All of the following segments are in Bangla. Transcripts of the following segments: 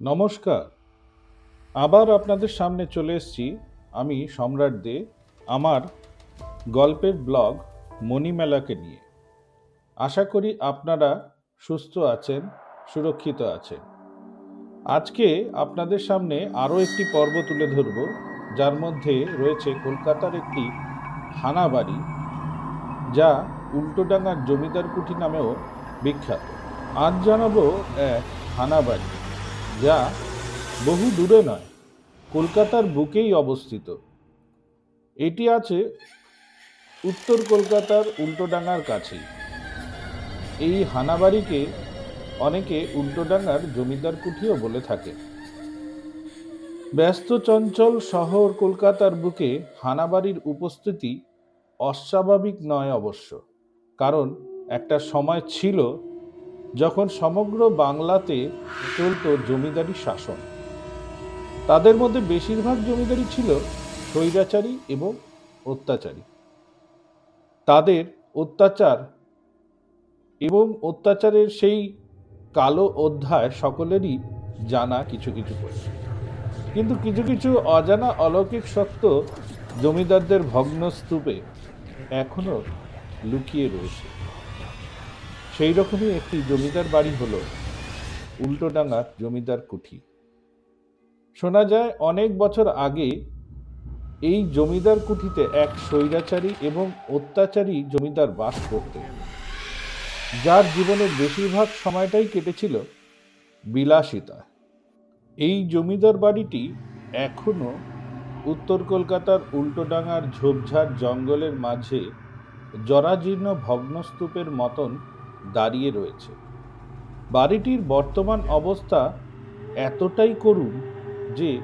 নমস্কার। আবার আপনাদের সামনে চলে এসেছি আমি সম্রাট দে, আমার গল্পের ব্লগ মণিমেলাকে নিয়ে। আশা করি আপনারা সুস্থ আছেন, সুরক্ষিত আছেন। আজকে আপনাদের সামনে আরও একটি পর্ব তুলে ধরব, যার মধ্যে রয়েছে কলকাতার একটি হানাবাড়ি যা উল্টোডাঙ্গার জমিদার কুঠি নামেও বিখ্যাত। আজ জানাব এক হানাবাড়ি যা বহু দূরে নয়, কলকাতার বুকেই অবস্থিত। এটি আছে উত্তর কলকাতার উল্টোডাঙ্গার কাছেই। এই হানাবাড়িকে অনেকে উল্টোডাঙ্গার জমিদার কুঠিও বলে থাকে। ব্যস্ত চঞ্চল শহর কলকাতার বুকে হানাবাড়ির উপস্থিতি অস্বাভাবিক নয় অবশ্য, কারণ একটা সময় ছিল যখন সমগ্র বাংলাতে চলত জমিদারি শাসন, তাদের মধ্যে বেশিরভাগ জমিদারি ছিল স্বৈরাচারী এবং অত্যাচারী। তাদের অত্যাচার এবং অত্যাচারের সেই কালো অধ্যায় সকলেরই জানা কিছু কিছু করে কিন্তু কিছু কিছু অজানা অলৌকিক সত্য জমিদারদের ভগ্নস্তূপে এখনও লুকিয়ে রয়েছে। সেই রকমই একটি জমিদার বাড়ি হলো উল্টোডাঙ্গার জমিদার কুঠি। শোনা যায়, অনেক বছর আগে এই জমিদার কুঠিতে এক স্বৈরাচারী এবং অত্যাচারী জমিদার বাস করতেন। যার জীবনের বেশিরভাগ সময়টাই কেটেছিল বিলাসিতা। এই জমিদার বাড়িটি এখনও উত্তর কলকাতার উল্টোডাঙ্গার ঝোপঝাড় জঙ্গলের মাঝে জরাজীর্ণ ভগ্নস্তূপের মতন দাঁড়িয়ে রয়েছে। বাড়িটির বর্তমান অবস্থা এতটাই করুণ যে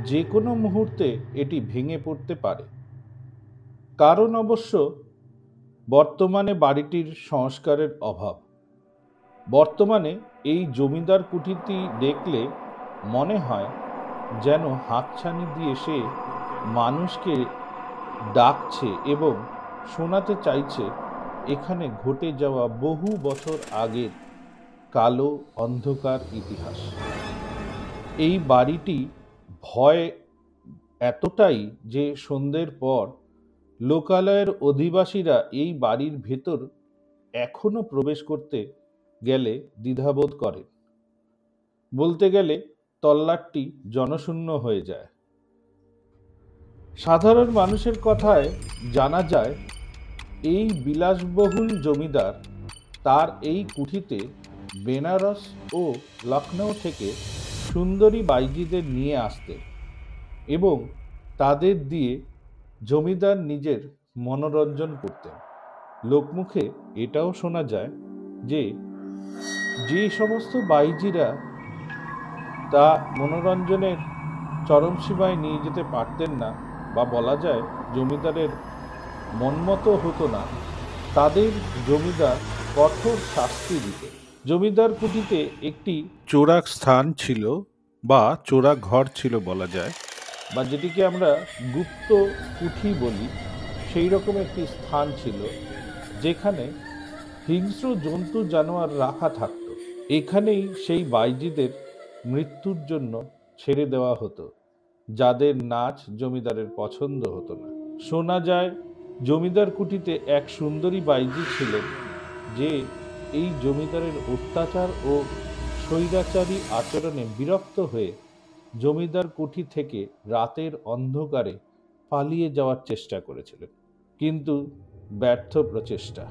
যে কোনো মুহূর্তে এটি ভেঙে পড়তে পারে। কারণ অবশ্য বর্তমানে বাড়িটির সংস্কারের অভাব। বর্তমানে এই জমিদার কুঠিটি দেখলে মনে হয় যেন হাতছানি দিয়ে সে মানুষকে ডাকছে এবং শোনাতে চাইছে এখানে ঘটে যাওয়া বহু বছর আগের কালো অন্ধকার ইতিহাস। এই বাড়িটি ভয় এতটাই যে সন্ধ্যের পর লোকালয়ের অধিবাসীরা এই বাড়ির ভেতর এখনও প্রবেশ করতে গেলে দ্বিধাবোধ করে বলতে গেলে তল্লাটটি জনশূন্য হয়ে যায়। সাধারণ মানুষের কথায় জানা যায় এই বিলাসবহুল জমিদার তার এই কুঠিতে বেনারস ও লখনৌ থেকে সুন্দরী বাইজিদের নিয়ে আসতেন এবং তাদের দিয়ে জমিদার নিজের মনোরঞ্জন করতেন। লোকমুখে এটাও শোনা যায় যে যে সমস্ত বাইজিরা তা মনোরঞ্জনের চরম সীমায় নিয়ে যেতে পারতেন না বা বলা যায় জমিদারের মনমতো হতো না। তাদের জমিদার কঠোর শাস্তি দিতেন। জমিদার কুটিতে একটি চোরাক স্থান ছিল বা চোরা ঘর ছিল বলা যায় বা যেটিকে আমরা গুপ্ত কুঠি বলি। সেই রকম একটি স্থান ছিল যেখানে হিংস্র জন্তু জানোয়ার রাখা থাকতো। এখানেই সেই বাইজিদের মৃত্যুর জন্য ছেড়ে দেওয়া হতো। যাদের নাচ জমিদারের পছন্দ হতো না। শোনা যায় জমিদার কুটিতে এক সুন্দরী বাইজি ছিলেন যে এই জমিদারের অত্যাচার ও স্বৈরাচারী আচরণে বিরক্ত হয়ে জমিদার কুঠি থেকে রাতের অন্ধকারে পালিয়ে যাওয়ার চেষ্টা করেছিলেন কিন্তু ব্যর্থ প্রচেষ্টা।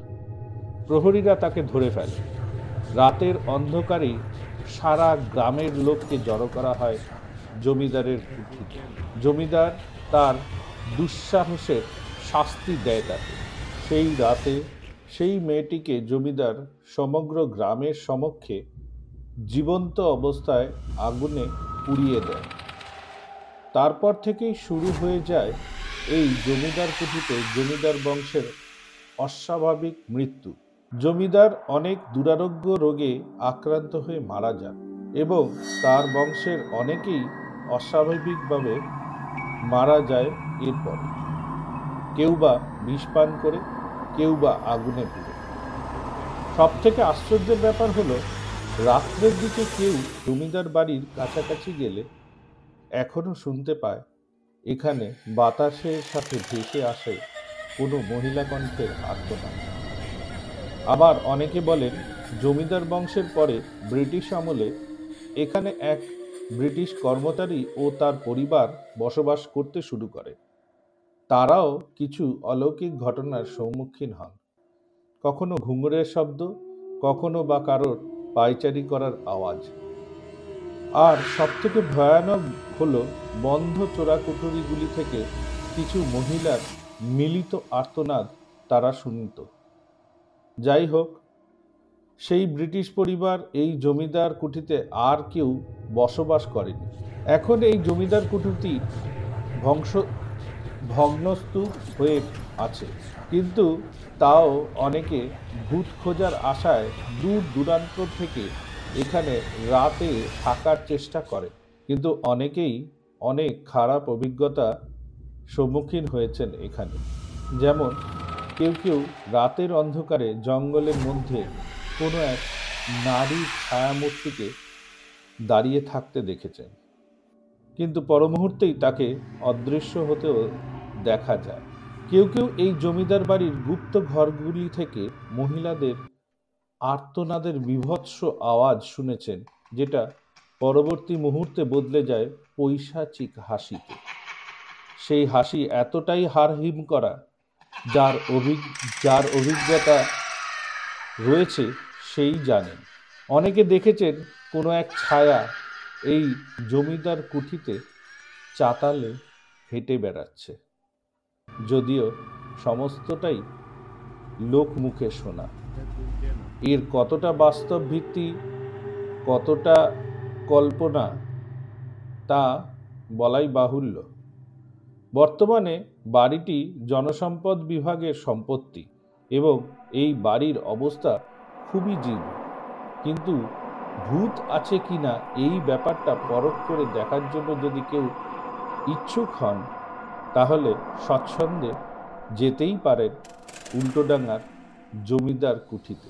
প্রহরীরা তাকে ধরে ফেলে। রাতের অন্ধকারে সারা গ্রামের লোককে জড়ো করা হয় জমিদারের কুঠিতে। জমিদার তার দুঃসাহসের শাস্তি দেয় তাকে। সেই রাতে সেই মেয়েটিকে জমিদার সমগ্র গ্রামের সমক্ষে জীবন্ত অবস্থায় আগুনে পুড়িয়ে দেয়। তারপর থেকেই শুরু হয়ে যায় এই জমিদার কুঠিতে জমিদার বংশের অস্বাভাবিক মৃত্যু। জমিদার অনেক দুরারোগ্য রোগে আক্রান্ত হয়ে মারা যান এবং তার বংশের অনেকেই অস্বাভাবিকভাবে মারা যায় এরপর। কেউ বা বিষ পান করে, কেউ বা আগুনে পুড়ে। সব থেকে আশ্চর্যের ব্যাপার হলো, রাত্রের দিকে কেউ জমিদার বাড়ির কাছাকাছি গেলে এখনও শুনতে পায়, এখানে বাতাসের সাথে ভেসে আসে কোনো মহিলা কণ্ঠের আর্তনাদ। আবার অনেকে বলেন, জমিদার বংশের পরে ব্রিটিশ আমলে এখানে এক ব্রিটিশ কর্মচারী ও তার পরিবার বসবাস করতে শুরু করে। তারাও কিছু অলৌকিক ঘটনার সম্মুখীন হন। কখনো ঘুঙুরের শব্দ, কখনো বা কারোর পায়চারি করার আওয়াজ। আর সবথেকে ভয়ানক হলো বন্ধ চোরাকুঠুরিগুলি থেকে কিছু মহিলার মিলিত আর্তনাদ তারা শুনত। যাই হোক, সেই ব্রিটিশ পরিবার এই জমিদার কুঠিতে আর কেউ বসবাস করেনি। এখন এই জমিদার কুঠুরটি ধ্বংস ভগ্নস্তূপ হয়ে আছে। কিন্তু তাও অনেকে ভূত খোঁজার আশায় দূর দূরান্ত থেকে এখানে রাতে থাকার চেষ্টা করে। কিন্তু অনেকেই অনেক খারাপ অভিজ্ঞতা সম্মুখীন হয়েছেন এখানে। যেমন, কেউ কেউ রাতের অন্ধকারে জঙ্গলের মধ্যে কোনো এক নারীর ছায়ামূর্তিকে দাঁড়িয়ে থাকতে দেখেছেন। কিন্তু পরমুহূর্তেই তাকে অদৃশ্য হতেও দেখা যায়। কেউ কেউ এই জমিদার বাড়ির গুপ্ত ঘরগুলি থেকে মহিলাদের আর্তনাদের বিভৎস আওয়াজ শুনেছেন, যেটা পরবর্তী মুহূর্তে বদলে যায় পৈশাচিক হাসিতে। সেই হাসি এতটাই হারহিম করা, যার অভিজ্ঞ যার অভিজ্ঞতা রয়েছে সেই জানেন। অনেকে দেখেছেন কোনো এক ছায়া এই জমিদার কুঠিতে চাতালে হেঁটে বেড়াচ্ছে। যদিও সমস্তটাই লোক মুখে শোনা। এর কতটা বাস্তব ভিত্তি, কতটা কল্পনা, তা বলাই বাহুল্য। বর্তমানে বাড়িটি জনসম্পদ বিভাগের সম্পত্তি এবং এই বাড়ির অবস্থা খুবই জীর্ণ কিন্তু ভূত আছে কিনা এই ব্যাপারটা পরখ করে দেখার জন্য যদি কেউ ইচ্ছুক হন তাহলে স্বচ্ছন্দে যেতেই পারেন উল্টোডাঙার জমিদার কুঠিতে।